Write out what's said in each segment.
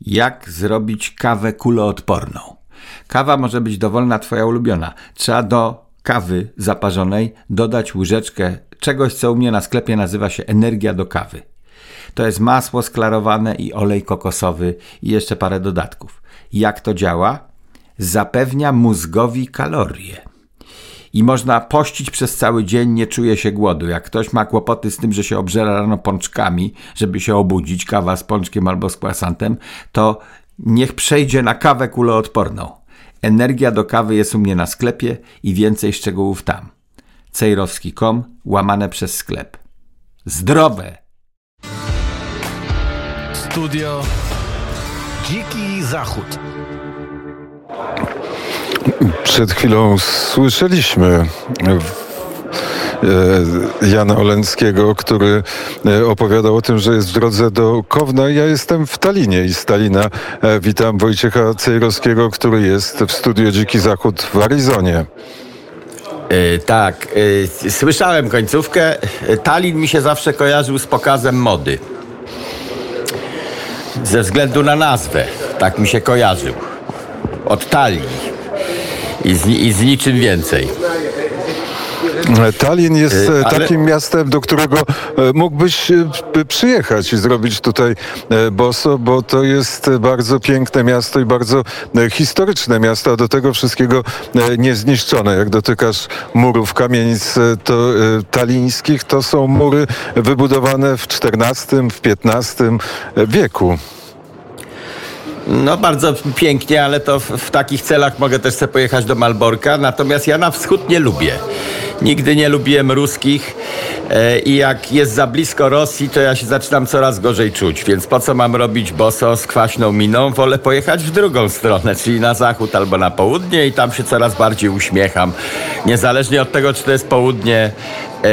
Jak zrobić kawę kuloodporną? Kawa może być dowolna, twoja ulubiona. Trzeba do kawy zaparzonej dodać łyżeczkę czegoś, co u mnie na sklepie nazywa się energia do kawy. To jest masło sklarowane i olej kokosowy i jeszcze parę dodatków. Jak to działa? Zapewnia mózgowi kalorie i można pościć przez cały dzień, nie czuje się głodu. Jak ktoś ma kłopoty z tym, że się obżera rano pączkami, żeby się obudzić, kawa z pączkiem albo z kwasantem, to niech przejdzie na kawę kuloodporną. Energia do kawy jest u mnie na sklepie i więcej szczegółów tam. Cejrowski.com łamane przez sklep. Zdrowe! Studio Dziki Zachód. Przed chwilą słyszeliśmy e, Jana Oleńskiego, który e, opowiadał o tym, że jest w drodze do Kowna. Ja jestem w Talinie i z Talina e, witam Wojciecha Cejrowskiego, który jest w studio Dziki Zachód w Arizonie. Yy, tak, yy, słyszałem końcówkę. Talin mi się zawsze kojarzył z pokazem mody. Ze względu na nazwę. Tak mi się kojarzył. Od talii i z, i z niczym więcej. Tallinn jest y, e, Ale... takim miastem, do którego e, mógłbyś e, przyjechać i zrobić tutaj boso, bo to jest bardzo piękne miasto i bardzo historyczne miasto, a do tego wszystkiego niezniszczone. Jak dotykasz murów kamienic to, talińskich, to są mury wybudowane w XIV, w XV wieku. No bardzo pięknie, ale to w, w, takich celach mogę też sobie pojechać do Malborka. Natomiast ja na wschód nie lubię. Nigdy nie lubiłem ruskich e, i jak jest za blisko Rosji, to ja się zaczynam coraz gorzej czuć. Więc po co mam robić boso z kwaśną miną? Wolę pojechać w drugą stronę, czyli na zachód albo na południe i tam się coraz bardziej uśmiecham. Niezależnie od tego, czy to jest południe e,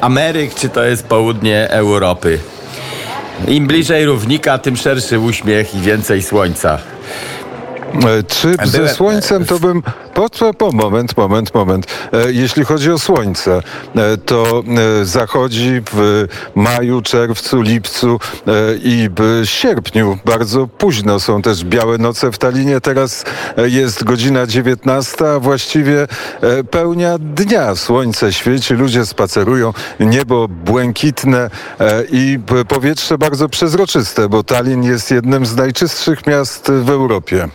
Ameryk, czy to jest południe Europy. Im bliżej równika, tym szerszy uśmiech i więcej słońca. E, czy ze słońcem to bym. Po, moment, moment, moment. E, jeśli chodzi o słońce, e, to zachodzi w maju, czerwcu, lipcu i w sierpniu. Bardzo późno są też białe noce w Talinie. Teraz jest godzina 19, a właściwie pełnia dnia. Słońce świeci, ludzie spacerują, niebo błękitne i powietrze bardzo przezroczyste, bo Tallinn jest jednym z najczystszych miast w Europie.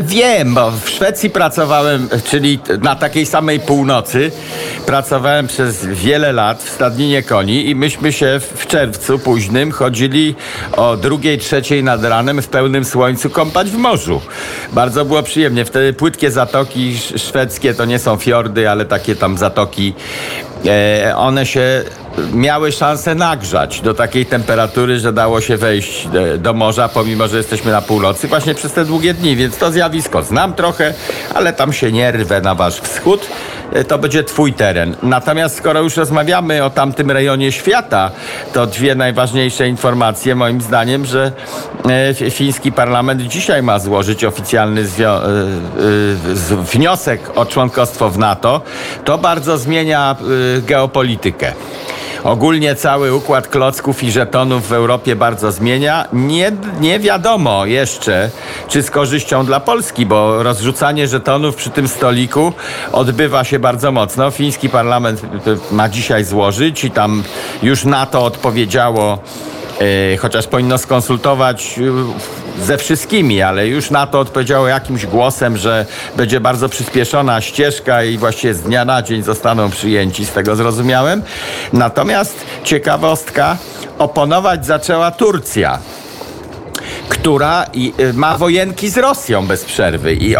Wiem, bo w Szwecji pracowałem, czyli na takiej samej północy. Pracowałem przez wiele lat w stadninie koni i myśmy się w czerwcu późnym chodzili o drugiej, trzeciej nad ranem w pełnym słońcu kąpać w morzu. Bardzo było przyjemnie. Wtedy płytkie zatoki szwedzkie to nie są fiordy, ale takie tam zatoki. E, one się miały szansę nagrzać do takiej temperatury, że dało się wejść e, do morza, pomimo że jesteśmy na północy, właśnie przez te długie dni, więc to zjawisko znam trochę, ale tam się nie rwę na wasz wschód. E, to będzie twój teren. Natomiast skoro już rozmawiamy o tamtym rejonie świata, to dwie najważniejsze informacje moim zdaniem, że e, fiński parlament dzisiaj ma złożyć oficjalny wniosek o członkostwo w NATO. To bardzo zmienia geopolitykę. Ogólnie cały układ klocków i żetonów w Europie bardzo zmienia. Nie, nie wiadomo jeszcze, czy z korzyścią dla Polski, bo rozrzucanie żetonów przy tym stoliku odbywa się bardzo mocno. Fiński parlament ma dzisiaj złożyć i tam już na to odpowiedziało E, chociaż powinno skonsultować e, ze wszystkimi, ale już na to odpowiedziało jakimś głosem, że będzie bardzo przyspieszona ścieżka i właściwie z dnia na dzień zostaną przyjęci, z tego zrozumiałem. Natomiast ciekawostka, oponować zaczęła Turcja która y, ma wojenki z Rosją bez przerwy. I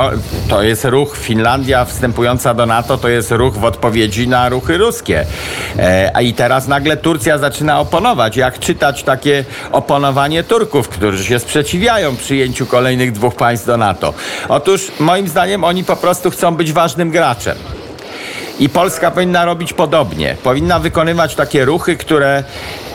to jest ruch Finlandia wstępująca do NATO, to jest ruch w odpowiedzi na ruchy ruskie. E, a i teraz nagle Turcja zaczyna oponować. Jak czytać takie oponowanie Turków, którzy się sprzeciwiają przyjęciu kolejnych dwóch państw do NATO? Otóż moim zdaniem oni po prostu chcą być ważnym graczem. I Polska powinna robić podobnie. Powinna wykonywać takie ruchy, które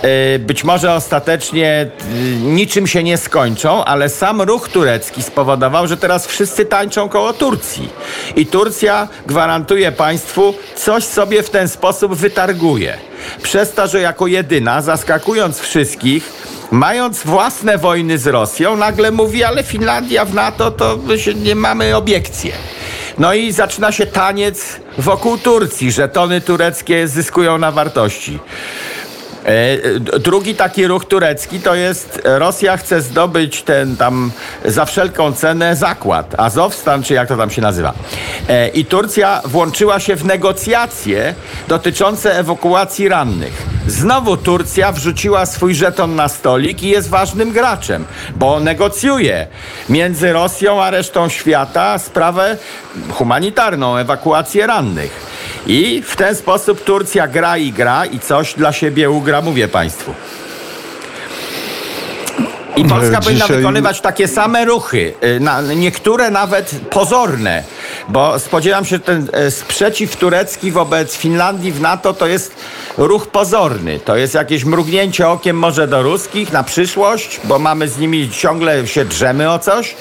e, być może ostatecznie e, niczym się nie skończą, ale sam ruch turecki spowodował, że teraz wszyscy tańczą koło Turcji. I Turcja gwarantuje państwu, coś sobie w ten sposób wytarguje. Przez to, że jako jedyna, zaskakując wszystkich, mając własne wojny z Rosją, nagle mówi, ale Finlandia w NATO to nie mamy obiekcji. No i zaczyna się taniec wokół Turcji, że tony tureckie zyskują na wartości. E, drugi taki ruch turecki to jest Rosja chce zdobyć ten tam za wszelką cenę zakład, Azowstan, czy jak to tam się nazywa. E, I Turcja włączyła się w negocjacje dotyczące ewakuacji rannych. Znowu Turcja wrzuciła swój żeton na stolik i jest ważnym graczem, bo negocjuje między Rosją a resztą świata sprawę humanitarną, ewakuację rannych. I w ten sposób Turcja gra i gra i coś dla siebie ugra, mówię Państwu. I Polska Dzisiaj... powinna wykonywać takie same ruchy, na, niektóre nawet pozorne, bo spodziewam się, że ten e, sprzeciw turecki wobec Finlandii w NATO to jest ruch pozorny. To jest jakieś mrugnięcie okiem może do ruskich na przyszłość, bo mamy z nimi ciągle się drzemy o coś,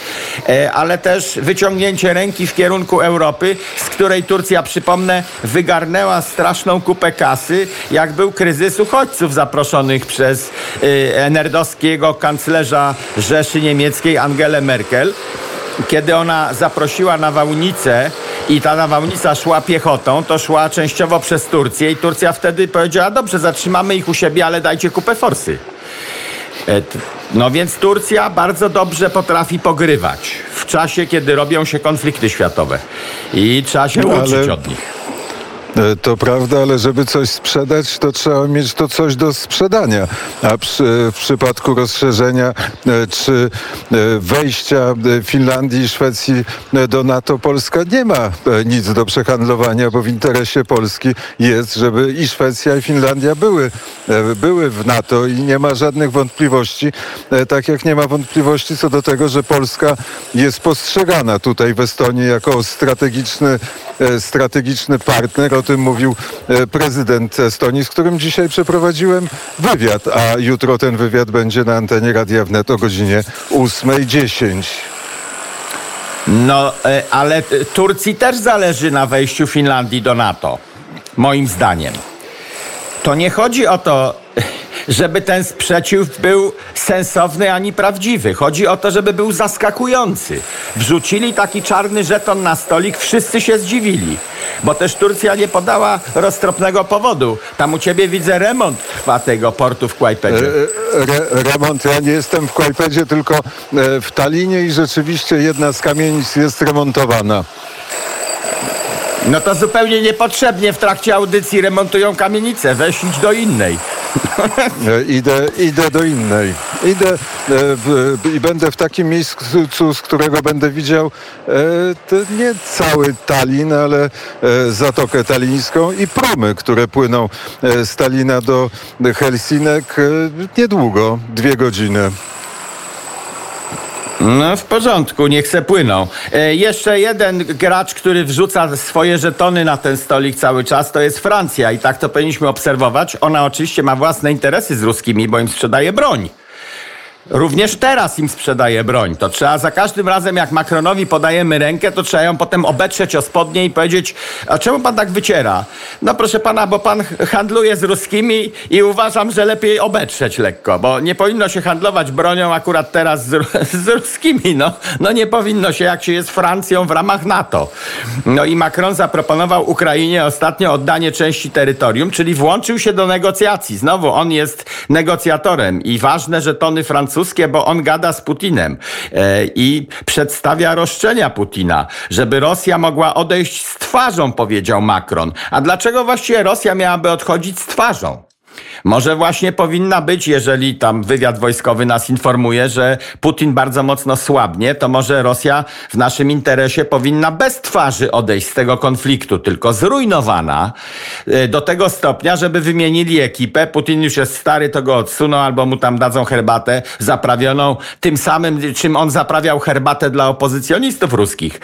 e, ale też wyciągnięcie ręki w kierunku Europy, z której Turcja, przypomnę, wygarnęła straszną kupę kasy, jak był kryzys uchodźców zaproszonych przez enerdowskiego kanclerza Rzeszy Niemieckiej Angelę Merkel kiedy ona zaprosiła nawałnicę i ta nawałnica szła piechotą, to szła częściowo przez Turcję i Turcja wtedy powiedziała, dobrze, zatrzymamy ich u siebie, ale dajcie kupę forsy. E, no więc Turcja bardzo dobrze potrafi pogrywać w czasie, kiedy robią się konflikty światowe. I trzeba się no, uczyć od nich. E, to prawda, ale żeby coś sprzedać, to trzeba mieć to coś do sprzedania. A przy, w przypadku rozszerzenia e, czy e, wejścia Finlandii i Szwecji do NATO, Polska nie ma nic do przehandlowania, bo w interesie Polski jest, żeby i Szwecja, i Finlandia były, były w NATO i nie ma żadnych wątpliwości, tak jak nie ma wątpliwości co do tego, że Polska jest postrzegana tutaj w Estonii jako strategiczny, strategiczny partner o tym mówił e, prezydent Estonii, z którym dzisiaj przeprowadziłem wywiad, a jutro ten wywiad będzie na antenie Radia Wnet o godzinie 8.10. No, e, ale Turcji też zależy na wejściu Finlandii do NATO, moim zdaniem. To nie chodzi o to, żeby ten sprzeciw był sensowny ani prawdziwy. Chodzi o to, żeby był zaskakujący. Wrzucili taki czarny żeton na stolik, wszyscy się zdziwili. Bo też Turcja nie podała roztropnego powodu. Tam u ciebie widzę remont trwa tego portu w Kłajpedzie. E, re, remont, ja nie jestem w Kłajpedzie, tylko e, w Talinie i rzeczywiście jedna z kamienic jest remontowana. No to zupełnie niepotrzebnie w trakcie audycji remontują kamienicę. Weź idź do innej. E, idę, idę do innej. Idę e, w, i będę w takim miejscu, z którego będę widział e, nie cały Tallin, ale Zatokę Talińską i promy, które płyną z Talina do Helsinek niedługo, dwie godziny. No w porządku, niech se płyną. E, jeszcze jeden gracz, który wrzuca swoje żetony na ten stolik cały czas, to jest Francja i tak to powinniśmy obserwować. Ona oczywiście ma własne interesy z ruskimi, bo im sprzedaje broń. Również teraz im sprzedaje broń. To trzeba za każdym razem, jak Macronowi podajemy rękę, to trzeba ją potem obetrzeć o spodnie i powiedzieć, a czemu pan tak wyciera? No proszę pana, bo pan handluje z ruskimi i uważam, że lepiej obetrzeć lekko, bo nie powinno się handlować bronią akurat teraz z, z ruskimi. No, no nie powinno się, jak się jest Francją w ramach NATO. No i Macron zaproponował Ukrainie ostatnio oddanie części terytorium, czyli włączył się do negocjacji. Znowu on jest negocjatorem i ważne, że tony francuskie francuskie, bo on gada z Putinem e, i przedstawia roszczenia Putina, żeby Rosja mogła odejść z twarzą, powiedział Macron. A dlaczego właściwie Rosja miałaby odchodzić z twarzą? Może właśnie powinna być, jeżeli tam wywiad wojskowy nas informuje, że Putin bardzo mocno słabnie, to może Rosja w naszym interesie powinna bez twarzy odejść z tego konfliktu, tylko zrujnowana e, do tego stopnia, żeby wymienili ekipę. Putin już jest stary, to go odsuną albo mu tam dadzą herbatę zaprawioną tym samym, czym on zaprawiał herbatę dla opozycjonistów ruskich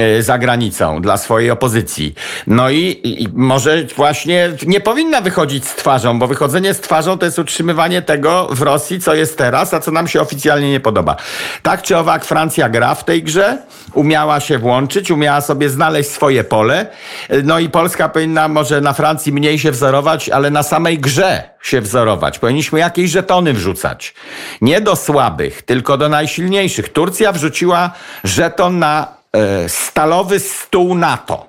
e, za granicą, dla swojej opozycji. No i, i może właśnie nie powinna wychodzić z twarzą, bo wychodzenie z twarzą to jest utrzymywanie tego w Rosji, co jest teraz, a co nam się oficjalnie nie podoba. Tak czy owak Francja gra w tej grze, umiała się włączyć, umiała sobie znaleźć swoje pole. No i Polska powinna może na Francji mniej się wzorować, ale na samej grze się wzorować. Powinniśmy jakieś żetony wrzucać. Nie do słabych, tylko do najsilniejszych. Turcja wrzuciła żeton na e, stalowy stół NATO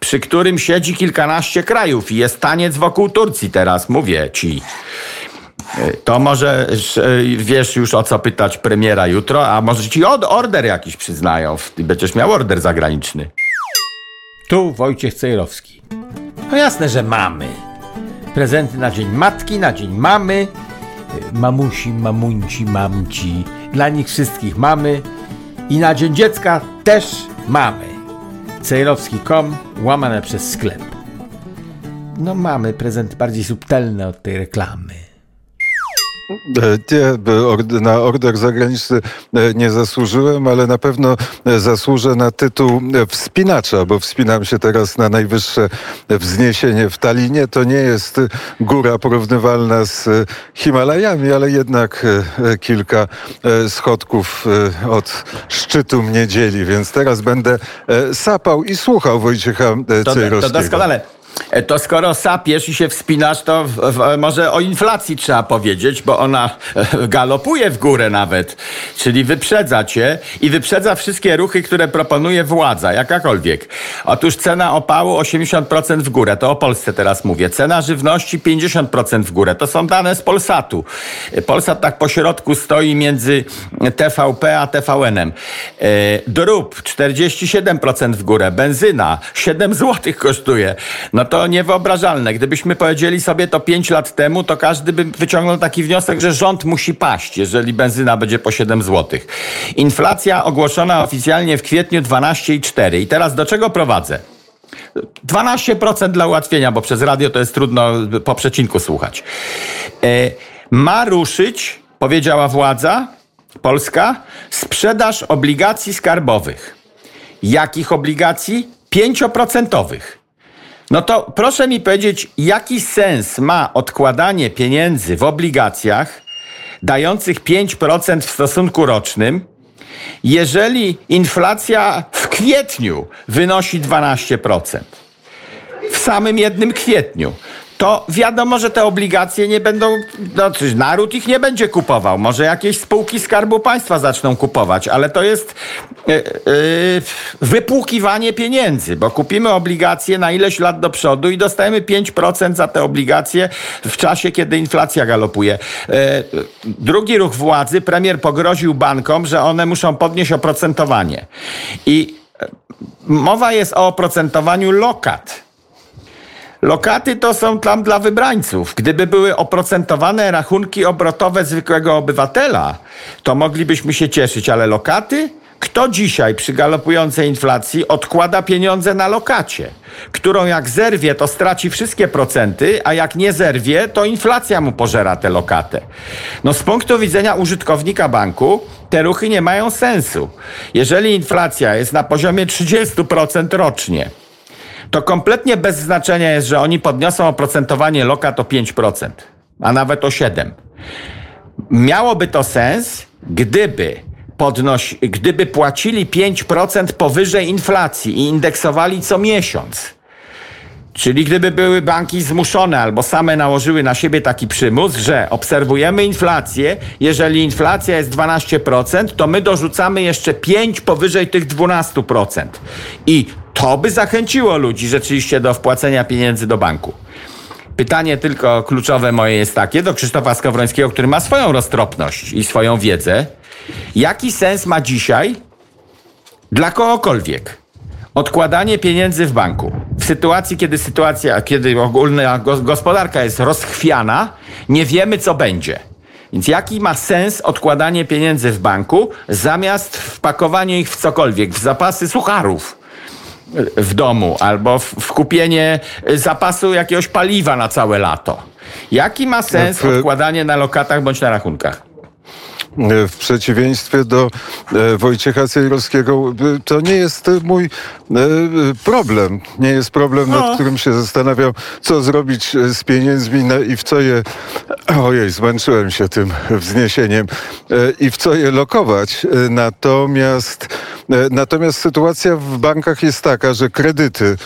przy którym siedzi kilkanaście krajów i jest taniec wokół Turcji teraz, mówię ci. To może wiesz już o co pytać premiera jutro, a może ci od order jakiś przyznają. Będziesz miał order zagraniczny. Tu Wojciech Cejrowski. No jasne, że mamy. Prezenty na dzień matki, na dzień mamy. Mamusi, mamuńci, mamci. Dla nich wszystkich mamy. I na dzień dziecka też mamy cejrowski.com łamane przez sklep. No mamy prezent bardziej subtelny od tej reklamy. Nie, na order zagraniczny e, nie zasłużyłem, ale na pewno e, zasłużę na tytuł e, wspinacza, bo wspinam się teraz na najwyższe wzniesienie w Talinie. To nie jest góra porównywalna z Himalajami, ale jednak kilka schodków od szczytu mnie dzieli, więc teraz będę sapał i słuchał Wojciecha Cejrowskiego. To doskonale. E, to skoro sapiesz i się wspinasz, to w, w, może o inflacji trzeba powiedzieć, bo ona e, galopuje w górę nawet. Czyli wyprzedza cię i wyprzedza wszystkie ruchy, które proponuje władza, jakakolwiek. Otóż cena opału 80% w górę, to o Polsce teraz mówię. Cena żywności 50% w górę. To są dane z Polsatu. E, Polsat tak po środku stoi między TVP a TVN-em. Drób 47% w górę, benzyna 7 zł kosztuje. No to niewyobrażalne. Gdybyśmy powiedzieli sobie to 5 lat temu, to każdy by wyciągnął taki wniosek, że rząd musi paść, jeżeli benzyna będzie po 7 zł. Inflacja ogłoszona oficjalnie w kwietniu 12,4. I teraz do czego prowadzę? 12% dla ułatwienia, bo przez radio to jest trudno po przecinku słuchać. E, ma ruszyć, powiedziała władza polska, sprzedaż obligacji skarbowych. Jakich obligacji? 5%. No to proszę mi powiedzieć, jaki sens ma odkładanie pieniędzy w obligacjach dających 5% w stosunku rocznym, jeżeli inflacja w kwietniu wynosi 12%? W samym jednym kwietniu to wiadomo, że te obligacje nie będą, no, naród ich nie będzie kupował. Może jakieś spółki Skarbu Państwa zaczną kupować, ale to jest yy, wypłukiwanie pieniędzy, bo kupimy obligacje na ileś lat do przodu i dostajemy 5% za te obligacje w czasie, kiedy inflacja galopuje. Yy, drugi ruch władzy, premier pogroził bankom, że one muszą podnieść oprocentowanie. I mowa jest o oprocentowaniu lokat. Lokaty to są tam dla wybrańców. Gdyby były oprocentowane rachunki obrotowe zwykłego obywatela, to moglibyśmy się cieszyć, ale lokaty? Kto dzisiaj przy galopującej inflacji odkłada pieniądze na lokacie, którą jak zerwie, to straci wszystkie procenty, a jak nie zerwie, to inflacja mu pożera tę lokatę. No z punktu widzenia użytkownika banku, te ruchy nie mają sensu. Jeżeli inflacja jest na poziomie 30% rocznie, to kompletnie bez znaczenia jest, że oni podniosą oprocentowanie lokat o 5%, a nawet o 7%. Miałoby to sens, gdyby podnosi, gdyby płacili 5% powyżej inflacji i indeksowali co miesiąc. Czyli gdyby były banki zmuszone albo same nałożyły na siebie taki przymus, że obserwujemy inflację, jeżeli inflacja jest 12%, to my dorzucamy jeszcze 5 powyżej tych 12%. I to by zachęciło ludzi rzeczywiście do wpłacenia pieniędzy do banku. Pytanie tylko kluczowe moje jest takie do Krzysztofa Skowrońskiego, który ma swoją roztropność i swoją wiedzę. Jaki sens ma dzisiaj dla kogokolwiek odkładanie pieniędzy w banku? W sytuacji, kiedy sytuacja, kiedy ogólna gospodarka jest rozchwiana, nie wiemy, co będzie. Więc jaki ma sens odkładanie pieniędzy w banku zamiast wpakowanie ich w cokolwiek, w zapasy sucharów? W domu albo w, w kupienie zapasu jakiegoś paliwa na całe lato. Jaki ma sens odkładanie na lokatach bądź na rachunkach? W przeciwieństwie do e, Wojciecha Cejrowskiego, e, to nie jest mój e, problem. Nie jest problem, nad no. którym się zastanawiam, co zrobić z pieniędzmi i w co je... Ojej, zmęczyłem się tym wzniesieniem. I w co je lokować. Natomiast, natomiast sytuacja w bankach jest taka, że kredyty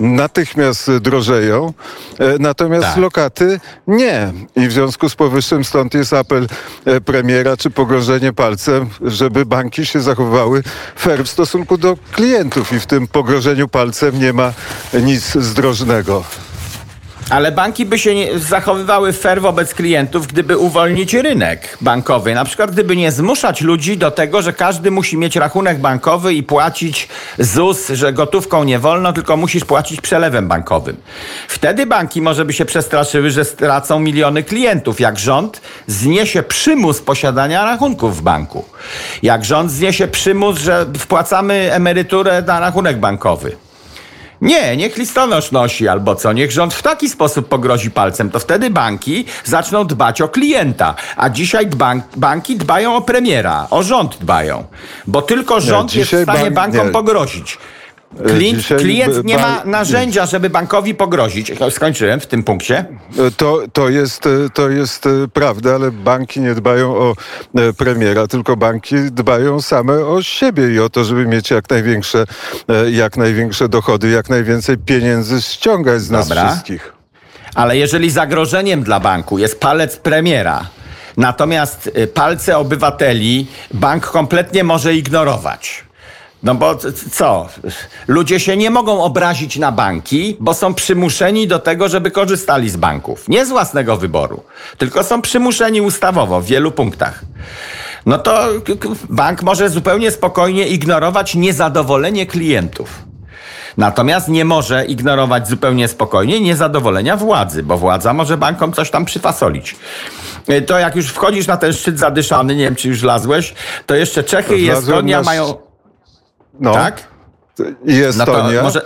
natychmiast drożeją, e, natomiast tak. lokaty nie. I w związku z powyższym stąd jest apel e, premiera, czy pogrążenie palcem, żeby banki się zachowywały fair w stosunku do klientów i w tym pogrążeniu palcem nie ma nic zdrożnego. Ale banki by się nie, zachowywały fair wobec klientów, gdyby uwolnić rynek bankowy. Na przykład, gdyby nie zmuszać ludzi do tego, że każdy musi mieć rachunek bankowy i płacić ZUS, że gotówką nie wolno, tylko musisz płacić przelewem bankowym. Wtedy banki może by się przestraszyły, że stracą miliony klientów. Jak rząd zniesie przymus posiadania rachunków w banku. Jak rząd zniesie przymus, że wpłacamy emeryturę na rachunek bankowy. Nie, niech listonosz nosi albo co, niech rząd w taki sposób pogrozi palcem, to wtedy banki zaczną dbać o klienta. A dzisiaj bank, banki dbają o premiera, o rząd dbają. Bo tylko rząd nie, jest w stanie bank, bankom nie. pogrozić. Klient, klient nie ma narzędzia, żeby bankowi pogrozić. Skończyłem w tym punkcie. To, to, jest, to jest prawda, ale banki nie dbają o e, premiera, tylko banki dbają same o siebie i o to, żeby mieć jak największe, e, jak największe dochody, jak najwięcej pieniędzy ściągać z nas Dobra. wszystkich. Ale jeżeli zagrożeniem dla banku jest palec premiera, natomiast e, palce obywateli bank kompletnie może ignorować no bo co? Ludzie się nie mogą obrazić na banki, bo są przymuszeni do tego, żeby korzystali z banków. Nie z własnego wyboru, tylko są przymuszeni ustawowo w wielu punktach. No to bank może zupełnie spokojnie ignorować niezadowolenie klientów. Natomiast nie może ignorować zupełnie spokojnie niezadowolenia władzy, bo władza może bankom coś tam przyfasolić. To jak już wchodzisz na ten szczyt zadyszany, nie wiem czy już lazłeś, to jeszcze Czechy i Estonia mają no. Tak? I Estonia. No może...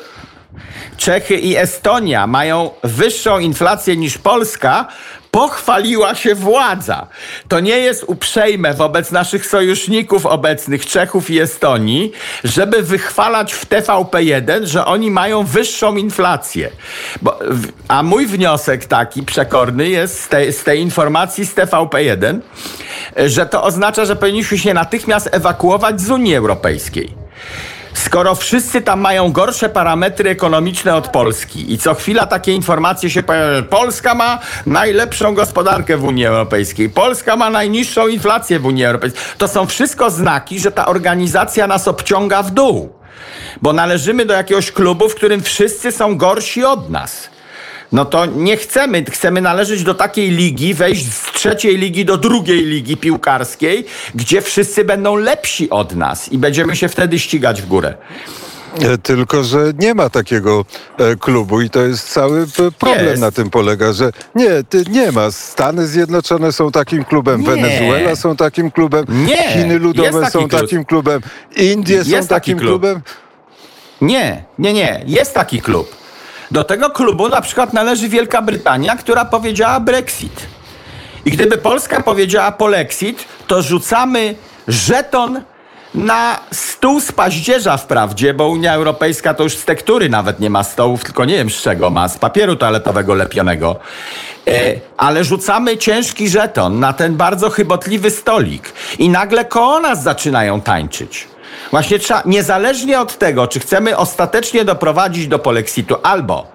Czechy i Estonia mają wyższą inflację niż Polska, pochwaliła się władza. To nie jest uprzejme wobec naszych sojuszników obecnych, Czechów i Estonii, żeby wychwalać w TVP1, że oni mają wyższą inflację. Bo, a mój wniosek taki przekorny jest z tej, z tej informacji z TVP1, że to oznacza, że powinniśmy się natychmiast ewakuować z Unii Europejskiej. Skoro wszyscy tam mają gorsze parametry ekonomiczne od Polski i co chwila takie informacje się pojawiają, Polska ma najlepszą gospodarkę w Unii Europejskiej, Polska ma najniższą inflację w Unii Europejskiej, to są wszystko znaki, że ta organizacja nas obciąga w dół. Bo należymy do jakiegoś klubu, w którym wszyscy są gorsi od nas no to nie chcemy, chcemy należeć do takiej ligi, wejść z trzeciej ligi do drugiej ligi piłkarskiej, gdzie wszyscy będą lepsi od nas i będziemy się wtedy ścigać w górę. E, tylko, że nie ma takiego e, klubu i to jest cały problem jest. na tym polega, że nie, nie ma. Stany Zjednoczone są takim klubem, nie. Wenezuela są takim klubem, nie. Chiny Ludowe są klub. takim klubem, Indie jest są takim klub. klubem. Nie, nie, nie. Jest taki klub. Do tego klubu na przykład należy Wielka Brytania, która powiedziała Brexit. I gdyby Polska powiedziała polexit, to rzucamy żeton na stół z paździerza wprawdzie, bo Unia Europejska to już z tektury nawet nie ma stołów, tylko nie wiem z czego ma, z papieru toaletowego lepionego. E, ale rzucamy ciężki żeton na ten bardzo chybotliwy stolik i nagle koło nas zaczynają tańczyć. Właśnie trzeba, niezależnie od tego, czy chcemy ostatecznie doprowadzić do polexitu, albo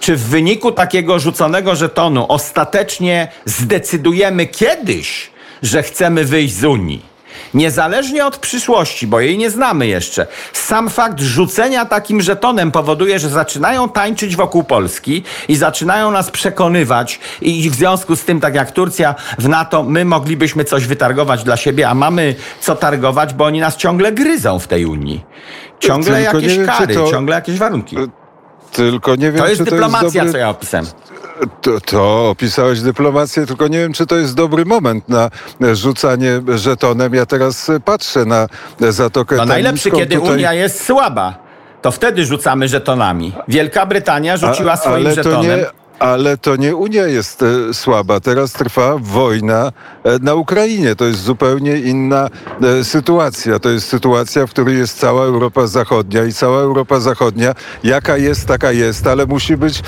czy w wyniku takiego rzuconego żetonu ostatecznie zdecydujemy kiedyś, że chcemy wyjść z Unii Niezależnie od przyszłości, bo jej nie znamy jeszcze, sam fakt rzucenia takim żetonem powoduje, że zaczynają tańczyć wokół Polski i zaczynają nas przekonywać i w związku z tym, tak jak Turcja w NATO, my moglibyśmy coś wytargować dla siebie, a mamy co targować, bo oni nas ciągle gryzą w tej Unii. Ciągle Tylko jakieś wiem, kary, to... ciągle jakieś warunki tylko nie wiem, to jest czy dyplomacja, to jest dobry... co ja opisałem. To, to opisałeś dyplomację, tylko nie wiem, czy to jest dobry moment na rzucanie żetonem. Ja teraz patrzę na Zatokę No najlepszy, kiedy tutaj... Unia jest słaba. To wtedy rzucamy żetonami. Wielka Brytania rzuciła A, swoim żetonem. To nie, ale to nie Unia jest e, słaba. Teraz trwa wojna e, na Ukrainie. To jest zupełnie inna e, sytuacja. To jest sytuacja, w której jest cała Europa Zachodnia i cała Europa Zachodnia, jaka jest, taka jest, ale musi być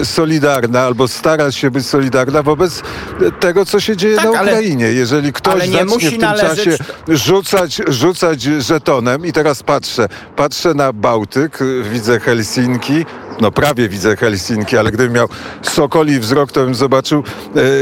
e, solidarna albo starać się być solidarna wobec e, tego, co się dzieje Tak, na ale- Ukrainie. Jeżeli ktoś ale nie zacznie musi w tym należeć- czasie rzucać, rzucać żetonem i teraz patrzę, patrzę na Bałtyk, widzę Helsinki, no prawie widzę Helsinki, ale gdybym miał sokoli wzrok, to bym zobaczył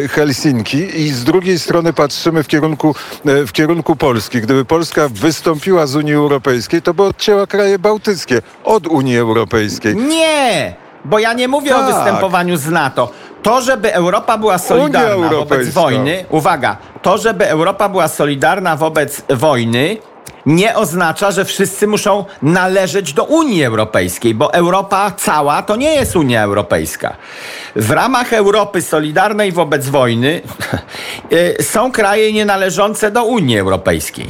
e, Helsinki i z drugiej strony patrzymy w kierunku, e, w kierunku Polski. Gdyby Polska wystąpiła z Unii Europejskiej, to by odcięła kraje bałtyckie od Unii Europejskiej. Nie! Bo ja nie mówię o Tak. występowaniu z NATO. To, żeby Europa była solidarna wobec wojny, uwaga, to, żeby Europa była solidarna wobec wojny, nie oznacza, że wszyscy muszą należeć do Unii Europejskiej, bo Europa cała to nie jest Unia Europejska. W ramach Europy solidarnej wobec wojny y, są kraje nienależące do Unii Europejskiej.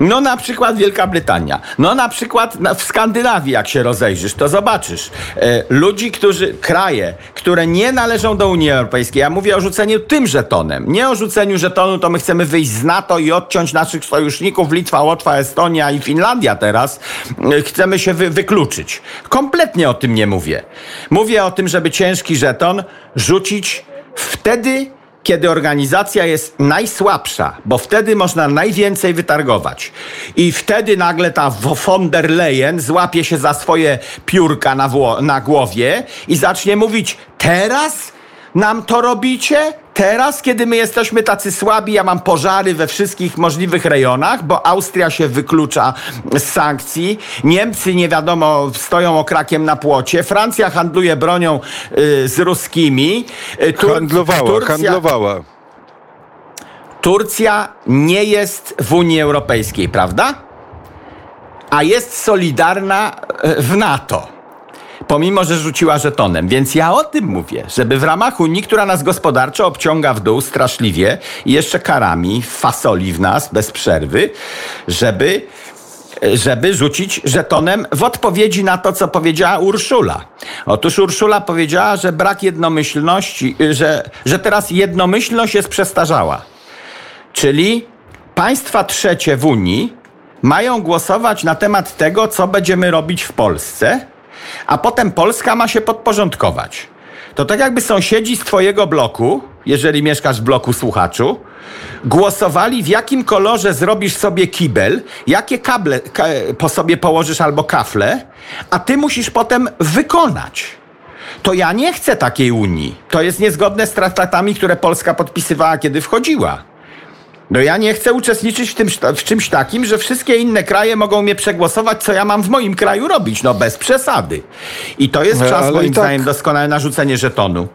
No na przykład Wielka Brytania. No na przykład w Skandynawii, jak się rozejrzysz, to zobaczysz. E, ludzi, którzy, kraje, które nie należą do Unii Europejskiej. Ja mówię o rzuceniu tym żetonem. Nie o rzuceniu żetonu, to my chcemy wyjść z NATO i odciąć naszych sojuszników Litwa, Łotwa, Estonia i Finlandia teraz. E, chcemy się wy, wykluczyć. Kompletnie o tym nie mówię. Mówię o tym, żeby ciężki żeton rzucić wtedy, kiedy organizacja jest najsłabsza, bo wtedy można najwięcej wytargować. I wtedy nagle ta von der Leyen złapie się za swoje piórka na, na głowie i zacznie mówić: Teraz nam to robicie? Teraz, kiedy my jesteśmy tacy słabi, ja mam pożary we wszystkich możliwych rejonach, bo Austria się wyklucza z sankcji, Niemcy nie wiadomo stoją okrakiem na płocie, Francja handluje bronią y, z ruskimi, y, Tur- Handlowała, Turcja, handlowała. Turcja nie jest w Unii Europejskiej, prawda? A jest solidarna e, w NATO. Pomimo, że rzuciła żetonem. Więc ja o tym mówię, żeby w ramach Unii, która nas gospodarczo obciąga w dół straszliwie i jeszcze karami fasoli w nas bez przerwy, żeby żeby rzucić żetonem w odpowiedzi na to, co powiedziała Urszula. Otóż Urszula powiedziała, że brak jednomyślności, y, że, że teraz jednomyślność jest przestarzała. Czyli państwa trzecie w Unii mają głosować na temat tego, co będziemy robić w Polsce, a potem Polska ma się podporządkować. To tak jakby sąsiedzi z twojego bloku, jeżeli mieszkasz w bloku słuchaczu, głosowali w jakim kolorze zrobisz sobie kibel, jakie kable ka, po sobie położysz albo kafle, a ty musisz potem wykonać. To ja nie chcę takiej Unii. To jest niezgodne z traktatami, które Polska podpisywała, kiedy wchodziła. No ja nie chcę uczestniczyć w, tym, w czymś takim, że wszystkie inne kraje mogą mnie przegłosować, co ja mam w moim kraju robić. No bez przesady. I to jest No, czas, ale moim tak- zdaniem, doskonale na rzucenie żetonu.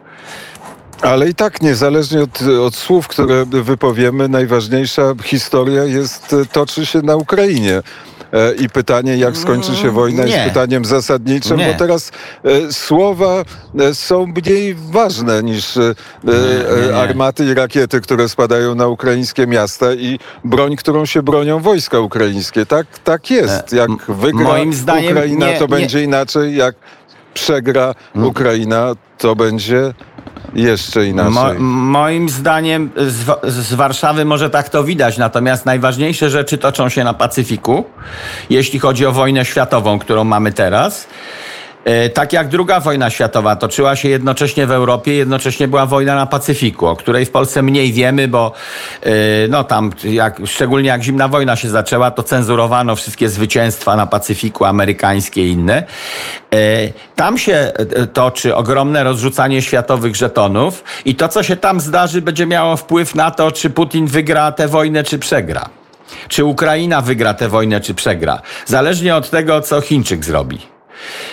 Ale i tak, niezależnie od, od słów, które wypowiemy, najważniejsza historia jest, e, toczy się na Ukrainie. E, I pytanie, jak skończy się wojna, nie. jest pytaniem zasadniczym, Nie. bo teraz e, słowa e, są mniej ważne niż nie, armaty i rakiety, które spadają na ukraińskie miasta i broń, którą się bronią wojska ukraińskie. Tak, tak jest. Jak wygra moim zdaniem Ukraina, to będzie inaczej. Jak przegra Ukraina, to będzie jeszcze inaczej. Mo, moim zdaniem z, z Warszawy może tak to widać, natomiast najważniejsze rzeczy toczą się na Pacyfiku, jeśli chodzi o wojnę światową, którą mamy teraz. E, Tak jak druga wojna światowa toczyła się jednocześnie w Europie, jednocześnie była wojna na Pacyfiku, o której w Polsce mniej wiemy, bo e, no tam, jak, szczególnie jak zimna wojna się zaczęła, to cenzurowano wszystkie zwycięstwa na Pacyfiku, amerykańskie i inne. E, Tam się toczy ogromne rozrzucanie światowych żetonów i to, co się tam zdarzy, będzie miało wpływ na to, czy Putin wygra tę wojnę, czy przegra. Czy Ukraina wygra tę wojnę, czy przegra. Zależnie od tego, co Chińczyk zrobi.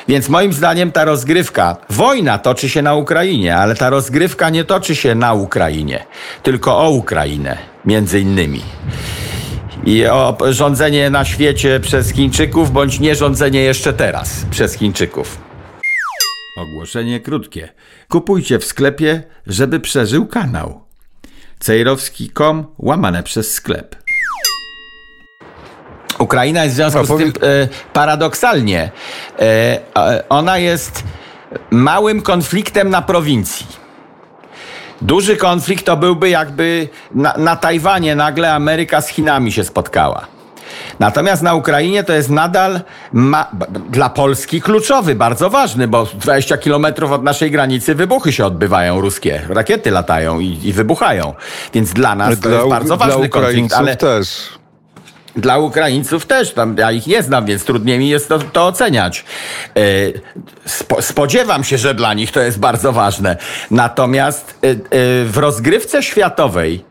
Więc moim zdaniem ta rozgrywka, wojna toczy się na Ukrainie, ale ta rozgrywka nie toczy się na Ukrainie, tylko o Ukrainę, między innymi. I o rządzenie na świecie przez Chińczyków, bądź nie rządzenie jeszcze teraz przez Chińczyków. Ogłoszenie krótkie. Kupujcie w sklepie, żeby przeżył kanał. Cejrowski.com łamane przez sklep. Ukraina jest w związku z tym e, paradoksalnie, e, ona jest małym konfliktem na prowincji. Duży konflikt to byłby jakby na, na Tajwanie nagle Ameryka z Chinami się spotkała. Natomiast na Ukrainie to jest nadal ma, dla Polski kluczowy, bardzo ważny, bo 20 kilometrów od naszej granicy wybuchy się odbywają ruskie. Rakiety latają i, i wybuchają. Więc dla nas to jest bardzo dla ważny konflikt. Ukraińców Ale też. Dla Ukraińców też, tam ja ich nie znam, więc trudniej mi jest to, to oceniać. E, Spo, spodziewam się, że dla nich to jest bardzo ważne. Natomiast e, e, w rozgrywce światowej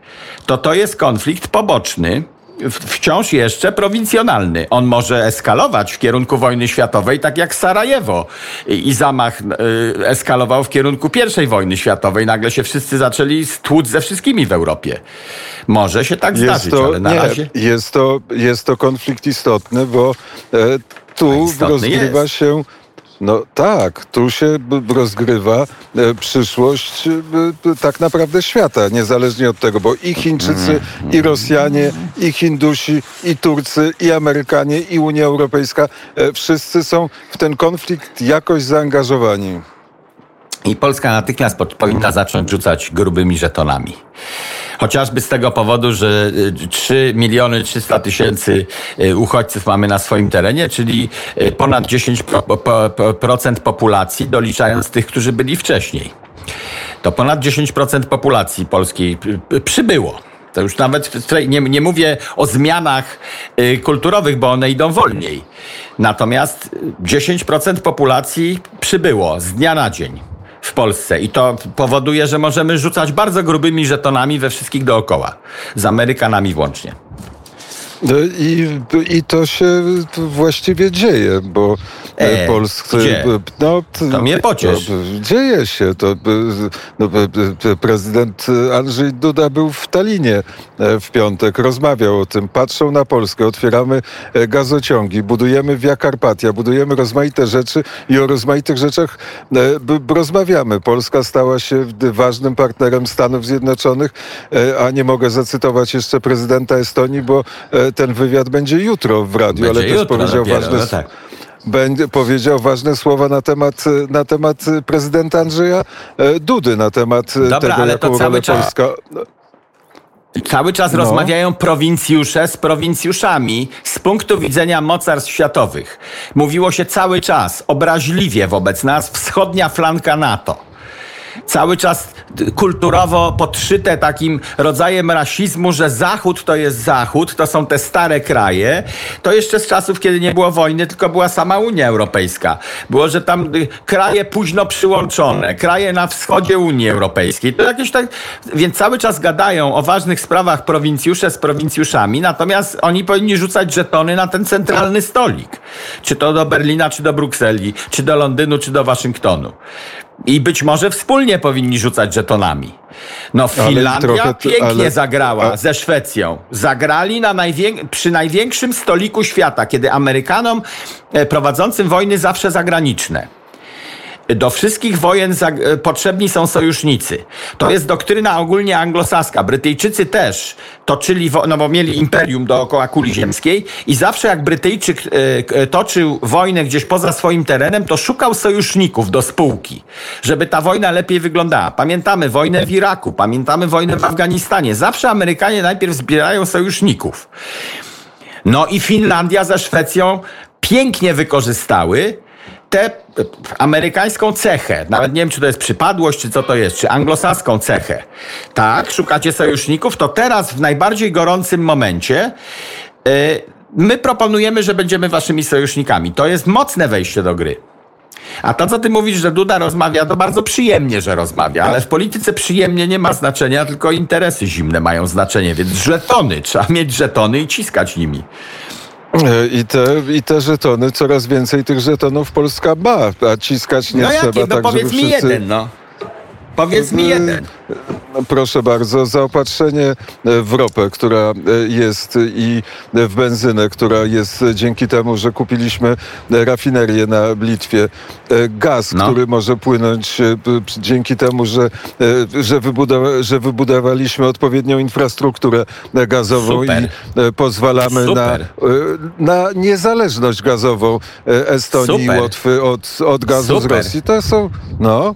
to to jest konflikt poboczny. Wciąż jeszcze prowincjonalny. On może eskalować w kierunku wojny światowej, tak jak Sarajewo. I, i zamach e, eskalował w kierunku I wojny światowej. Nagle się wszyscy zaczęli stłuc ze wszystkimi w Europie. Może się tak Jest zdarzyć, to, ale na nie, razie. jest, to, jest to konflikt istotny, bo e, tu rozgrywa jest. się. No tak, tu się rozgrywa e, przyszłość e, tak naprawdę świata, niezależnie od tego, bo i Chińczycy, i Rosjanie, i Hindusi, i Turcy, i Amerykanie, i Unia Europejska, e, wszyscy są w ten konflikt jakoś zaangażowani. I Polska natychmiast po- powinna zacząć rzucać grubymi żetonami. Chociażby z tego powodu, że y, 3 miliony 300 tysięcy y, uchodźców mamy na swoim terenie, czyli y, ponad 10% po- po- po- procent populacji, doliczając tych, którzy byli wcześniej. To ponad 10% populacji polskiej y, y, przybyło. To już nawet nie, nie mówię o zmianach y, kulturowych, bo one idą wolniej. Natomiast y, 10% populacji przybyło z dnia na dzień w Polsce i to powoduje, że możemy rzucać bardzo grubymi żetonami we wszystkich dookoła, z Amerykanami włącznie. E, I, I to się właściwie dzieje, bo E, e, polscy. gdzie? No, To mnie pociesz. no, dzieje się. To, e, no, e, e, prezydent Andrzej Duda był w Talinie e, w piątek, rozmawiał o tym. Patrzą na Polskę, otwieramy e, gazociągi, budujemy Via Carpatia, budujemy rozmaite rzeczy i o rozmaitych rzeczach e, rozmawiamy. Polska stała się ważnym partnerem Stanów Zjednoczonych, e, a nie mogę zacytować jeszcze prezydenta Estonii, bo e, ten wywiad będzie jutro w radiu, Będzie ale też jutro powiedział dopiero, ważne, no tak. Będzie, powiedział ważne słowa na temat, e, na temat e, prezydenta Andrzeja e, Dudy, na temat Dobra, tego, ale jaką to rolę czas- Polska... Cały czas No. rozmawiają prowincjusze z prowincjuszami z punktu widzenia mocarstw światowych. Mówiło się cały czas obraźliwie wobec nas wschodnia flanka NATO. Cały czas kulturowo podszyte takim rodzajem rasizmu, że Zachód to jest Zachód, to są te stare kraje. To jeszcze z czasów, kiedy nie było wojny, tylko była sama Unia Europejska. Było, że tam y, kraje późno przyłączone, kraje na wschodzie Unii Europejskiej. To jakieś tak. Więc cały czas gadają o ważnych sprawach prowincjusze z prowincjuszami, natomiast oni powinni rzucać żetony na ten centralny stolik. Czy to do Berlina, czy do Brukseli, czy do Londynu, czy do Waszyngtonu. I być może wspólnie powinni rzucać żetonami. No Finlandia trochę pięknie ale- zagrała a- ze Szwecją. Zagrali na najwię- przy największym stoliku świata, kiedy Amerykanom e, prowadzącym wojny zawsze zagraniczne. Do wszystkich wojen e, potrzebni są sojusznicy. To jest doktryna ogólnie anglosaska. Brytyjczycy też toczyli, no bo mieli imperium dookoła kuli ziemskiej i zawsze jak Brytyjczyk e, e, toczył wojnę gdzieś poza swoim terenem, to szukał sojuszników do spółki, żeby ta wojna lepiej wyglądała. Pamiętamy wojnę w Iraku, pamiętamy wojnę w Afganistanie. Zawsze Amerykanie najpierw zbierają sojuszników. No i Finlandia ze Szwecją pięknie wykorzystały tę amerykańską cechę. Nawet nie wiem, czy to jest przypadłość, czy co to jest, czy anglosaską cechę. Tak, szukacie sojuszników, to teraz w najbardziej gorącym momencie e, my proponujemy, że będziemy waszymi sojusznikami. To jest mocne wejście do gry. A to, co ty mówisz, że Duda rozmawia, to bardzo przyjemnie, że rozmawia, ale w polityce przyjemnie nie ma znaczenia, tylko interesy zimne mają znaczenie, więc żetony, trzeba mieć żetony i ciskać nimi. E, I te, I te żetony, coraz więcej tych żetonów Polska ma, a ciskać nie no trzeba. jakie? No tak, powiedz żeby mi wszyscy... jeden, no. Powiedz mi jeden. Proszę bardzo, zaopatrzenie w ropę, która jest i w benzynę, która jest dzięki temu, że kupiliśmy rafinerię na Litwie, gaz, no. który może płynąć dzięki temu, że, że, wybudowa, że wybudowaliśmy odpowiednią infrastrukturę gazową Super. i pozwalamy na, na niezależność gazową Estonii Super. i Łotwy od, od gazu Super. z Rosji. To są, no,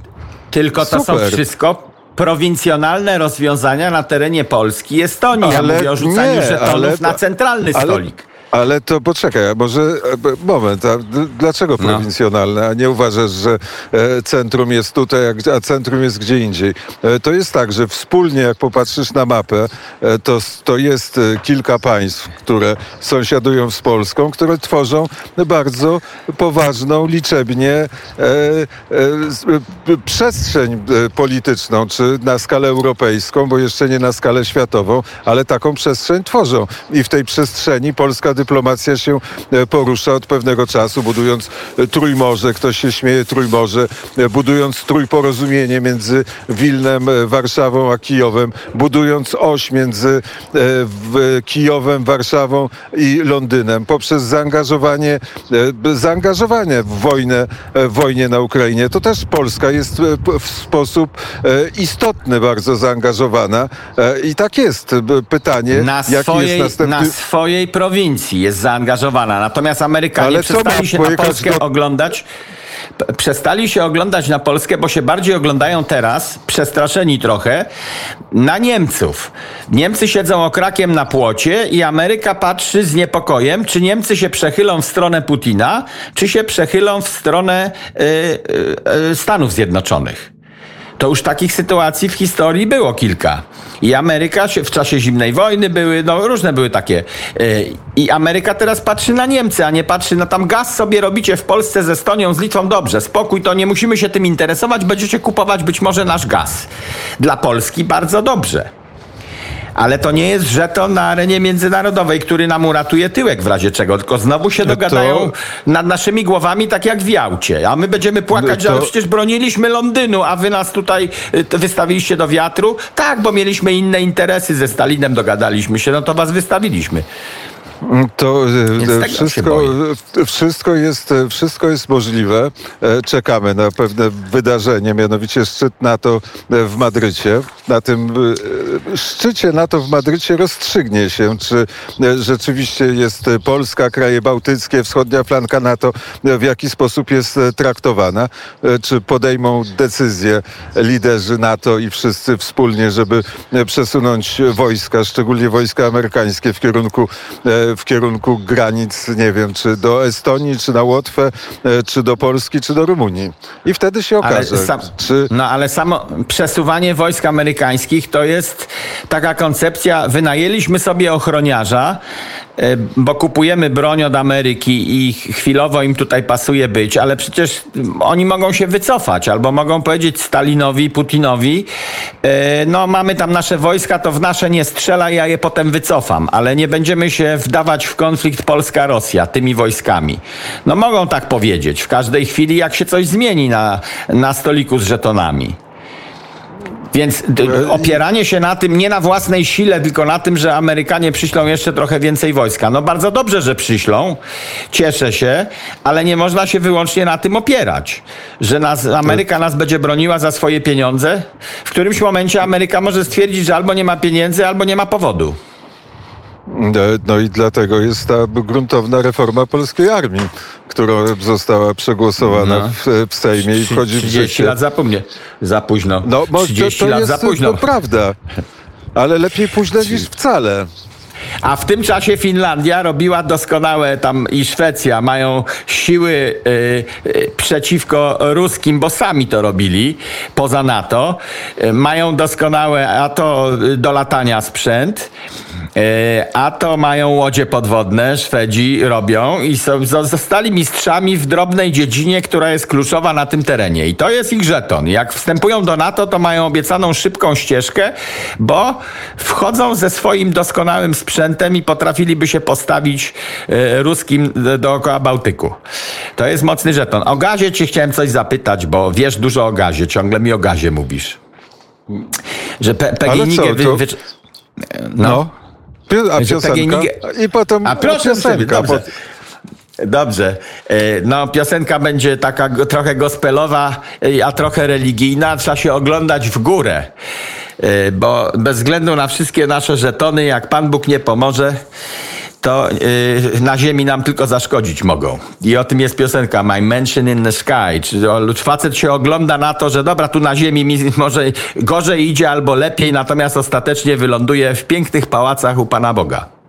tylko to Super. są wszystko prowincjonalne rozwiązania na terenie Polski i Estonii. Ale ja mówię o rzucaniu nie, żetonów ale, na centralny ale, stolik. Ale to poczekaj, a może e, moment, a dlaczego no. prowincjonalne, a nie uważasz, że e, centrum jest tutaj, a centrum jest gdzie indziej? E, to jest tak, że wspólnie, jak popatrzysz na mapę, to, to jest kilka państw, które sąsiadują z Polską, które tworzą bardzo poważną, liczebnie przestrzeń polityczną, czy na skalę europejską, bo jeszcze nie na skalę światową, ale taką przestrzeń tworzą. I w tej przestrzeni Polska dyplomacja się e, porusza od pewnego czasu, budując e, Trójmorze, ktoś się śmieje Trójmorze, e, budując trójporozumienie między Wilnem, Warszawą a Kijowem, budując oś między Kijowem, Warszawą i Londynem, poprzez zaangażowanie, zaangażowanie w wojnę, w wojnie na Ukrainie. To też Polska jest w sposób istotny bardzo zaangażowana i tak jest. Pytanie, na jaki jest następny... Na swojej prowincji jest zaangażowana. Natomiast Amerykanie Ale przestali się na Polskę do... oglądać przestali się oglądać na Polskę, bo się bardziej oglądają teraz, przestraszeni trochę, na Niemców. Niemcy siedzą okrakiem na płocie i Ameryka patrzy z niepokojem, czy Niemcy się przechylą w stronę Putina, czy się przechylą w stronę y, y, y, Stanów Zjednoczonych. To już takich sytuacji w historii było kilka. I Ameryka w czasie zimnej wojny były, no różne były takie. Y, I Ameryka teraz patrzy na Niemcy, a nie patrzy na tam gaz sobie robicie w Polsce ze Estonią, z Litwą. Dobrze, spokój, to nie musimy się tym interesować, będziecie kupować być może nasz gaz. Dla Polski bardzo dobrze. Ale to nie jest żeton na arenie międzynarodowej, który nam uratuje tyłek w razie czego, tylko znowu się dogadają to... nad naszymi głowami tak jak w Jałcie. A my będziemy płakać, to... że przecież broniliśmy Londynu, a wy nas tutaj y, wystawiliście do wiatru. Tak, bo mieliśmy inne interesy ze Stalinem, dogadaliśmy się, no to was wystawiliśmy. To e, wszystko, wszystko, jest, e, wszystko jest możliwe. E, czekamy na pewne wydarzenie, mianowicie szczyt NATO w Madrycie. Na tym szczycie NATO w Madrycie rozstrzygnie się, czy rzeczywiście jest Polska, kraje bałtyckie, wschodnia flanka NATO, w jaki sposób jest traktowana. Czy podejmą decyzję liderzy NATO i wszyscy wspólnie, żeby przesunąć wojska, szczególnie wojska amerykańskie w kierunku w kierunku granic, nie wiem, czy do Estonii, czy na Łotwę, e, czy do Polski, czy do Rumunii. I wtedy się okaże, sam, czy... No ale samo przesuwanie wojsk amerykańskich to jest taka koncepcja, wynajęliśmy sobie ochroniarza, bo kupujemy broń od Ameryki i chwilowo im tutaj pasuje być, ale przecież oni mogą się wycofać albo mogą powiedzieć Stalinowi, Putinowi, e, no mamy tam nasze wojska, to w nasze nie strzela, ja je potem wycofam, ale nie będziemy się wdawać w konflikt Polska-Rosja tymi wojskami. No mogą tak powiedzieć w każdej chwili, jak się coś zmieni na, na stoliku z żetonami. Więc opieranie się na tym, nie na własnej sile, tylko na tym, że Amerykanie przyślą jeszcze trochę więcej wojska. No bardzo dobrze, że przyślą, cieszę się, ale nie można się wyłącznie na tym opierać. Że nas, Ameryka nas będzie broniła za swoje pieniądze. W którymś momencie Ameryka może stwierdzić, że albo nie ma pieniędzy, albo nie ma powodu. No i dlatego jest ta gruntowna reforma polskiej armii, która została przegłosowana no. w, w Sejmie i wchodzi w życie. 30 lat za, za późno. No, 30 to, to lat jest, za późno. To prawda. Ale lepiej późno niż wcale. A w tym czasie Finlandia robiła doskonałe tam i Szwecja mają siły y, y, przeciwko ruskim, bo sami to robili poza NATO. Y, mają doskonałe, a to do latania sprzęt. E, a to mają łodzie podwodne, Szwedzi robią i są, zostali mistrzami w drobnej dziedzinie, która jest kluczowa na tym terenie. I to jest ich żeton. Jak wstępują do NATO, to mają obiecaną szybką ścieżkę, bo wchodzą ze swoim doskonałym sprzętem i potrafiliby się postawić e, ruskim dookoła Bałtyku. To jest mocny żeton. O gazie ci chciałem coś zapytać, bo wiesz dużo o gazie, ciągle mi o gazie mówisz. że Pe PGNiG... to- Wy... No. Pio- A piosenka? I potem A proszę sobie, piosenka. dobrze. Dobrze. E, No, piosenka będzie taka trochę gospelowa, e, a trochę religijna. Trzeba się oglądać w górę. E, Bo bez względu na wszystkie nasze żetony, jak Pan Bóg nie pomoże, to e, na ziemi nam tylko zaszkodzić mogą. I o tym jest piosenka My Mansion in the Sky. Czyli o- facet się ogląda na to, że dobra, tu na ziemi mi może gorzej idzie albo lepiej, natomiast ostatecznie wyląduje w pięknych pałacach u Pana Boga.